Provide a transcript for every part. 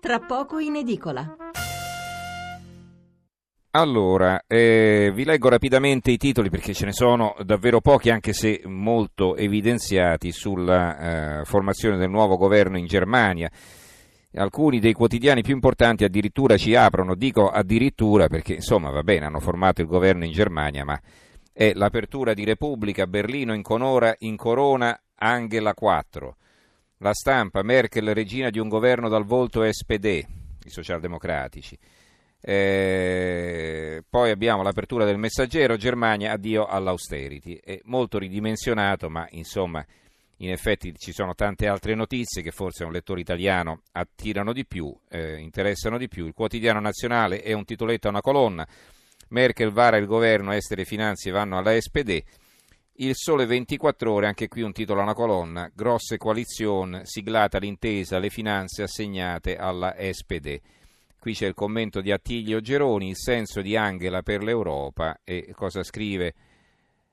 tra poco in edicola. Allora, eh, vi leggo rapidamente i titoli perché ce ne sono davvero pochi, anche se molto evidenziati sulla eh, formazione del nuovo governo in Germania. Alcuni dei quotidiani più importanti addirittura ci aprono, dico addirittura perché insomma va bene, hanno formato il governo in Germania, ma è l'apertura di Repubblica, Berlino inconora, incorona Angela 4. La stampa, Merkel regina di un governo dal volto SPD, i socialdemocratici. Eh, poi abbiamo l'apertura del messaggero, Germania, addio all'austerity. È molto ridimensionato, ma insomma, in effetti ci sono tante altre notizie che forse un lettore italiano attirano di più, eh, interessano di più. Il quotidiano nazionale è un titoletto a una colonna. Merkel vara il governo, estere e finanze vanno alla SPD. Il Sole 24 Ore, anche qui un titolo a una colonna, grosse coalizioni, siglata l'intesa, le finanze assegnate alla SPD. Qui c'è il commento di Attilio Geroni, il senso di Angela per l'Europa e cosa scrive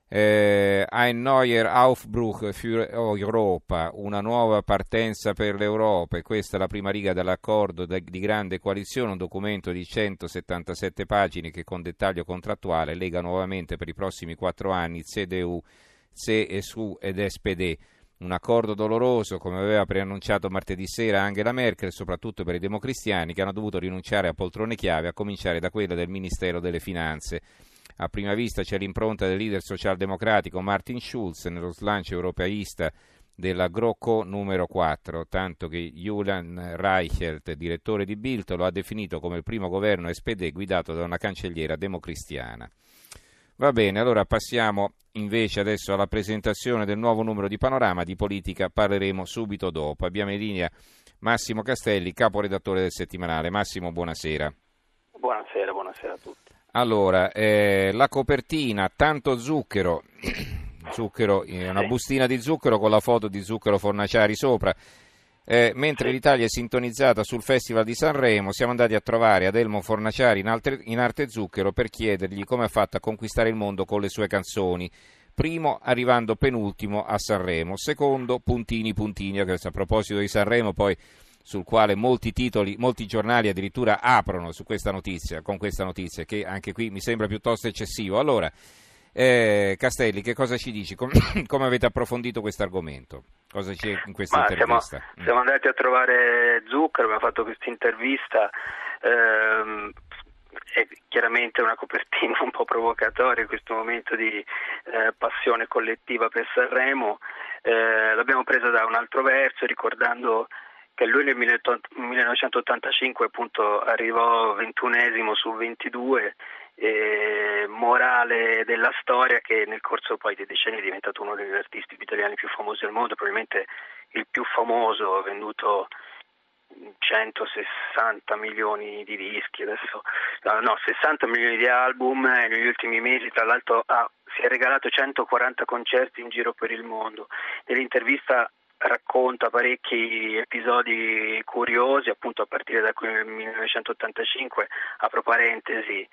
eh, Ein neuer Aufbruch für Europa, una nuova partenza per l'Europa e questa è la prima riga dell'accordo di grande coalizione, un documento di 177 pagine che con dettaglio contrattuale lega nuovamente per i prossimi quattro anni CDU, CSU ed SPD. Un accordo doloroso, come aveva preannunciato martedì sera Angela Merkel, soprattutto per i democristiani che hanno dovuto rinunciare a poltrone chiave, a cominciare da quella del Ministero delle Finanze. A prima vista c'è l'impronta del leader socialdemocratico Martin Schulz nello slancio europeista della GroKo numero 4, tanto che Julian Reichelt, direttore di Bild, lo ha definito come il primo governo SPD guidato da una cancelliera democristiana. Va bene, allora passiamo invece adesso alla presentazione del nuovo numero di Panorama di politica, parleremo subito dopo. Abbiamo in linea Massimo Castelli, caporedattore del settimanale. Massimo, buonasera. Allora, eh, la copertina, tanto zucchero, zucchero, eh, una bustina di zucchero con la foto di zucchero Fornaciari sopra. Eh, mentre l'Italia è sintonizzata sul Festival di Sanremo, siamo andati a trovare Adelmo Fornaciari in, altre, in arte zucchero per chiedergli come ha fatto a conquistare il mondo con le sue canzoni. Primo, arrivando penultimo a Sanremo. Secondo, puntini puntini. A proposito di Sanremo, poi sul quale molti titoli, molti giornali addirittura aprono su questa notizia, con questa notizia, che anche qui mi sembra piuttosto eccessivo. Allora, eh, Castelli, che cosa ci dici? Com- come avete approfondito questo argomento? Cosa c'è in questa Ma intervista? Siamo, mm. siamo, andati a trovare Zucchero, abbiamo fatto questa intervista. Ehm, è chiaramente una copertina un po' provocatoria in questo momento di eh, passione collettiva per Sanremo. Eh, l'abbiamo presa da un altro verso, ricordando che lui nel 1985 appunto arrivò ventunesimo su 22 eh, morale della storia che nel corso poi dei decenni è diventato uno degli artisti italiani più famosi al mondo, probabilmente il più famoso, ha venduto 160 milioni di dischi, adesso, no, 60 milioni di album e negli ultimi mesi tra l'altro ha, si è regalato 140 concerti in giro per il mondo. Nell'intervista racconta parecchi episodi curiosi, appunto a partire da qui nel 1985, apro parentesi,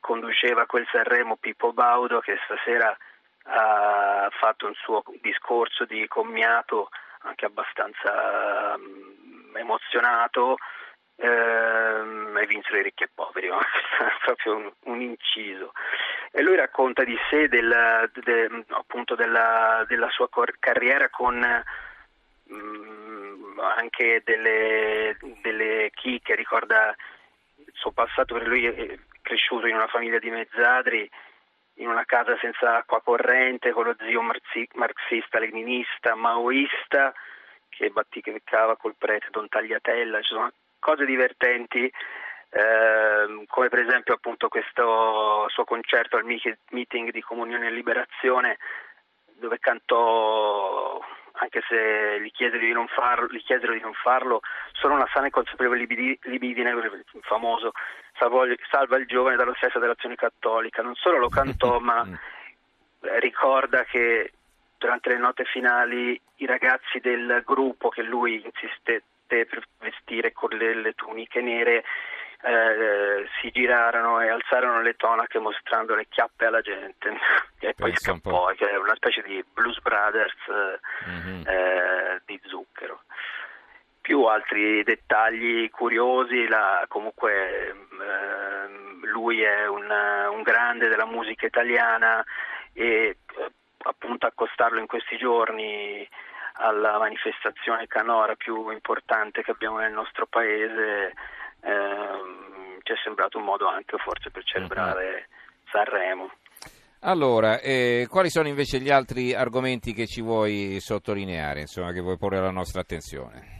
conduceva quel Sanremo Pippo Baudo che stasera ha fatto un suo discorso di commiato anche abbastanza um, emozionato ehm, e vinsero i ricchi e poveri, no? proprio un, un, inciso. E lui racconta di sé, del, de, appunto della, della sua cor- carriera con mh, mm, anche delle, delle chicche, ricorda il suo passato, per lui è cresciuto in una famiglia di mezzadri, in una casa senza acqua corrente, con lo zio marxista, leninista, maoista, che batticava col prete Don Tagliatella, ci sono cose divertenti, eh, come per esempio appunto questo suo concerto al meeting di Comunione e Liberazione, dove cantò anche se gli chiesero di non farlo, di non farlo solo una sana e consapevole libidine, famoso, salva, il giovane dallo stesso dell'azione cattolica. Non solo lo cantò, ma ricorda che durante le note finali i ragazzi del gruppo che lui insistette per vestire con le, le tuniche nere eh, si girarono e alzarono le tonache mostrando le chiappe alla gente e poi Penso scappò, che è una specie di Blues Brothers mm-hmm. eh, di zucchero. più altri dettagli curiosi, la, comunque eh, lui è un, un, grande della musica italiana e eh, appunto accostarlo in questi giorni alla manifestazione canora più importante che abbiamo nel nostro paese eh, ci è sembrato un modo anche forse per celebrare Sanremo. Allora, eh, quali sono invece gli altri argomenti che ci vuoi sottolineare, insomma, che vuoi porre alla nostra attenzione?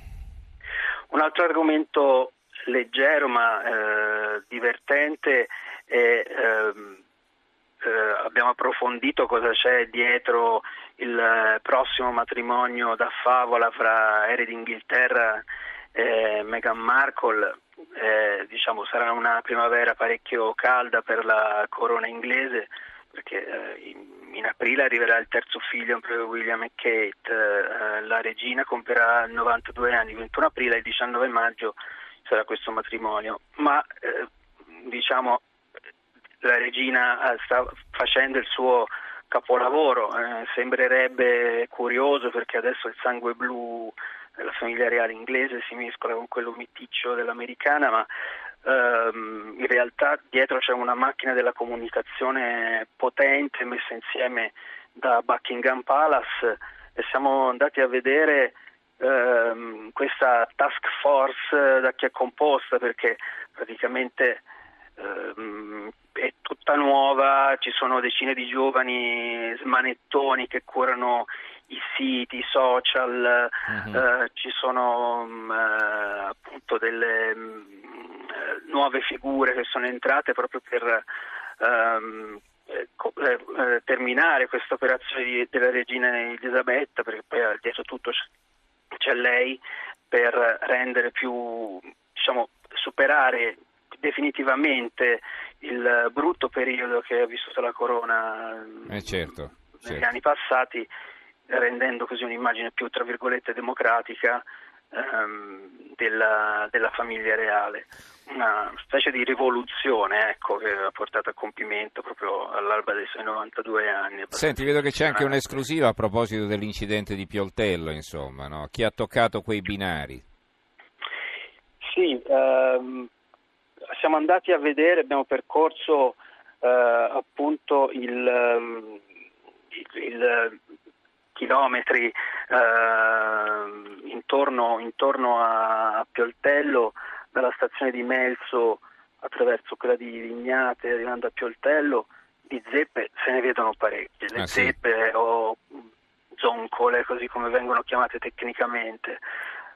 Un altro argomento leggero ma eh, divertente è ehm, eh, abbiamo approfondito cosa c'è dietro il prossimo matrimonio da favola fra Ere d'Inghilterra e Meghan Markle. Eh, diciamo, sarà una primavera parecchio calda per la corona inglese perché eh, in, aprile arriverà il terzo figlio William e Kate, eh, la regina compierà 92 anni, il 21 aprile e il 19 maggio sarà questo matrimonio, ma eh, diciamo la regina eh, sta facendo il suo capolavoro, eh, sembrerebbe curioso perché adesso il sangue blu della famiglia reale inglese si mescola con quello miticcio dell'americana, ma ehm, in realtà dietro c'è una macchina della comunicazione potente messa insieme da Buckingham Palace e siamo andati a vedere ehm, questa task force da chi è composta perché praticamente ehm, è tutta nuova, ci sono decine di giovani smanettoni che curano i siti, i social, uh-huh. eh, ci sono mh, mm, eh, appunto delle mh, mm, nuove figure che sono entrate proprio per ehm, eh, eh, terminare questa operazione della regina Elisabetta, perché poi dietro tutto c'è lei per rendere più, diciamo, superare definitivamente il brutto periodo che ha vissuto la corona eh certo, negli certo. anni passati, rendendo così un'immagine più tra virgolette democratica ehm, della, della, famiglia reale. Una specie di rivoluzione ecco, che ha portato a compimento proprio all'alba dei suoi 92 anni. Senti, vedo che c'è anche un'esclusiva a proposito dell'incidente di Pioltello, insomma, no? chi ha toccato quei binari? Sì, ehm, siamo andati a vedere, abbiamo percorso eh, appunto il, ehm, il, il chilometri eh, intorno, intorno, a Pioltello, dalla stazione di Melzo attraverso quella di Vignate arrivando a Pioltello, di zeppe se ne vedono parecchie, le ah, zeppe sì. o zoncole così come vengono chiamate tecnicamente.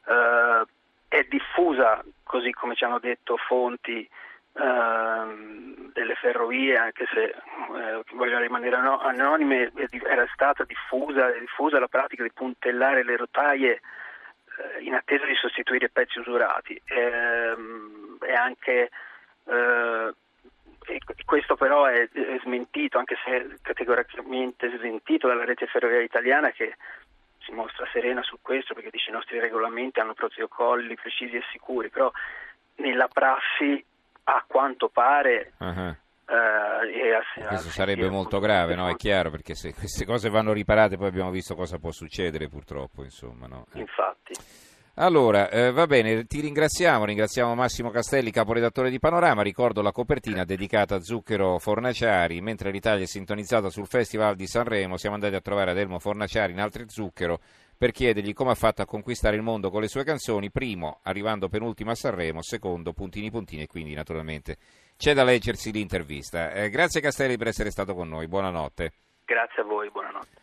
Eh, è diffusa, così come ci hanno detto fonti eh, delle ferrovie, anche se eh, vogliono rimanere anonime, era stata diffusa, diffusa, la pratica di puntellare le rotaie eh, in attesa di sostituire pezzi usurati. Ehm, e anche eh, questo però è, smentito, anche se categoricamente smentito dalla rete ferroviaria italiana che si mostra serena su questo perché dice i nostri regolamenti hanno protocolli precisi e sicuri, però nella prassi a quanto pare uh-huh. Eh, a, questo sarebbe molto grave, no? È chiaro, perché se queste cose vanno riparate poi abbiamo visto cosa può succedere purtroppo, insomma, no? Eh. Infatti. Allora, eh, va bene, ti ringraziamo, ringraziamo Massimo Castelli, caporedattore di Panorama, ricordo la copertina dedicata a Zucchero Fornaciari, mentre l'Italia è sintonizzata sul Festival di Sanremo, siamo andati a trovare Adelmo Fornaciari in altri Zucchero per chiedergli come ha fatto a conquistare il mondo con le sue canzoni, primo arrivando penultimo a Sanremo, secondo puntini puntini e quindi naturalmente c'è da leggersi l'intervista. Eh, grazie Castelli per essere stato con noi, buonanotte. Grazie a voi, buonanotte.